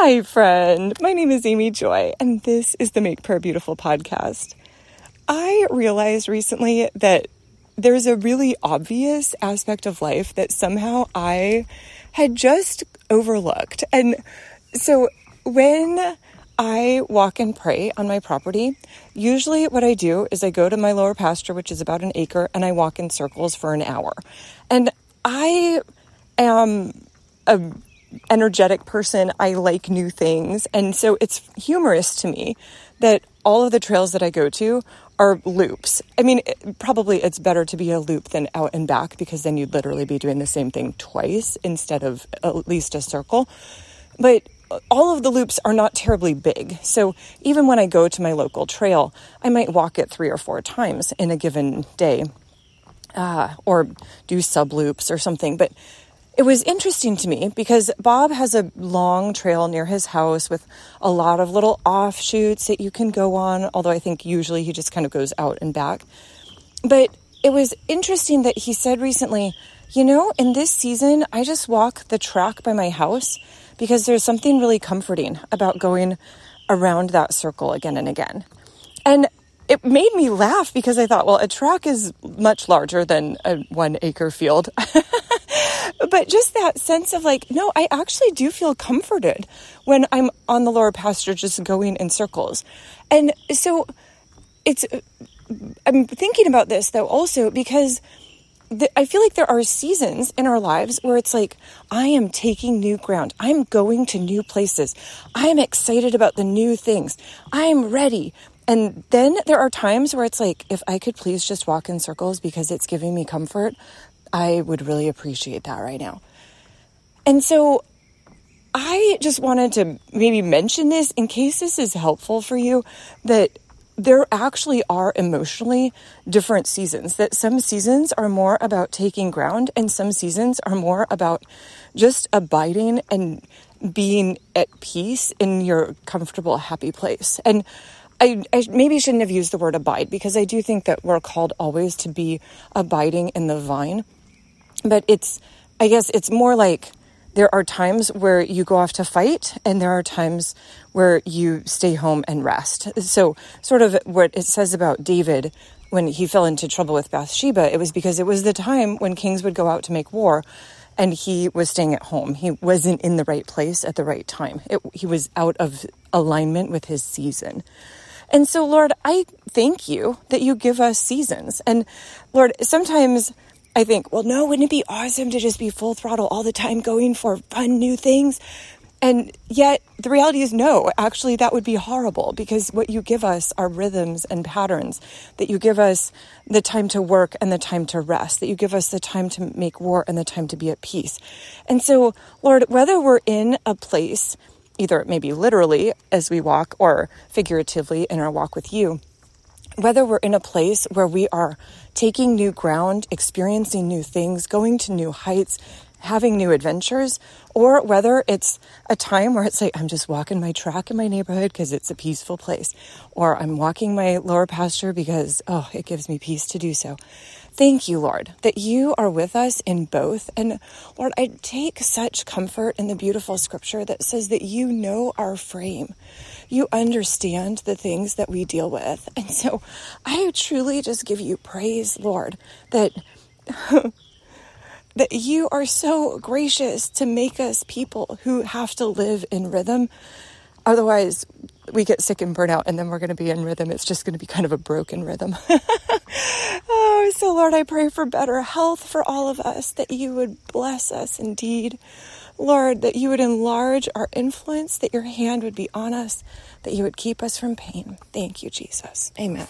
Hi, friend. My name is Amy Joy, and this is the Make Prayer Beautiful podcast. I realized recently that there's a really obvious aspect of life that somehow I had just overlooked. And so when I walk and pray on my property, usually what I do is I go to my lower pasture, which is about an acre, and I walk in circles for an hour. And I am a energetic person. I like new things. And so it's humorous to me that all of the trails that I go to are loops. I mean, it, probably it's better to be a loop than out and back because then you'd literally be doing the same thing twice instead of at least a circle. But all of the loops are not terribly big. So even when I go to my local trail, I might walk it three or four times in a given day uh, or do sub loops or something. But it was interesting to me because Bob has a long trail near his house with a lot of little offshoots that you can go on, although I think usually he just kind of goes out and back. But it was interesting that he said recently, you know, in this season, I just walk the track by my house because there's something really comforting about going around that circle again and again. And it made me laugh because I thought, well, a track is much larger than a one acre field. but just that sense of like, no, I actually do feel comforted when I'm on the lower pasture just going in circles. And so it's, I'm thinking about this though also because I feel like there are seasons in our lives where it's like, I am taking new ground. I'm going to new places. I am excited about the new things. I am ready. And then there are times where it's like, if I could please just walk in circles because it's giving me comfort, I would really appreciate that right now. And so I just wanted to maybe mention this in case this is helpful for you that there actually are emotionally different seasons. That some seasons are more about taking ground, and some seasons are more about just abiding and being at peace in your comfortable, happy place. And I, I, maybe shouldn't have used the word abide because I do think that we're called always to be abiding in the vine. But it's, I guess it's more like there are times where you go off to fight and there are times where you stay home and rest. So, sort of what it says about David when he fell into trouble with Bathsheba, it was because it was the time when kings would go out to make war and he was staying at home. He wasn't in the right place at the right time. It, he was out of alignment with his season. And so, Lord, I thank you that you give us seasons. And Lord, sometimes I think, well, no, wouldn't it be awesome to just be full throttle all the time going for fun new things? And yet the reality is no, actually that would be horrible because what you give us are rhythms and patterns, that you give us the time to work and the time to rest, that you give us the time to make war and the time to be at peace. And so, Lord, whether we're in a place, either maybe literally as we walk or figuratively in our walk with you, whether we're in a place where we are taking new ground, experiencing new things, going to new heights, having new adventures, or whether it's a time where it's like, I'm just walking my track in my neighborhood because it's a peaceful place, or I'm walking my lower pasture because, oh, it gives me peace to do so. Thank you, Lord, that you are with us in both. And Lord, I take such comfort in the beautiful scripture that says that you know our frame. You understand the things that we deal with. And so I truly just give you praise, Lord, that. that you are so gracious to make us people who have to live in rhythm. Otherwise, we get sick and burn out, and then we're going to be in rhythm. It's just going to be kind of a broken rhythm. oh, so Lord, I pray for better health for all of us, that you would bless us indeed. Lord, that you would enlarge our influence, that your hand would be on us, that you would keep us from pain. Thank you, Jesus. Amen.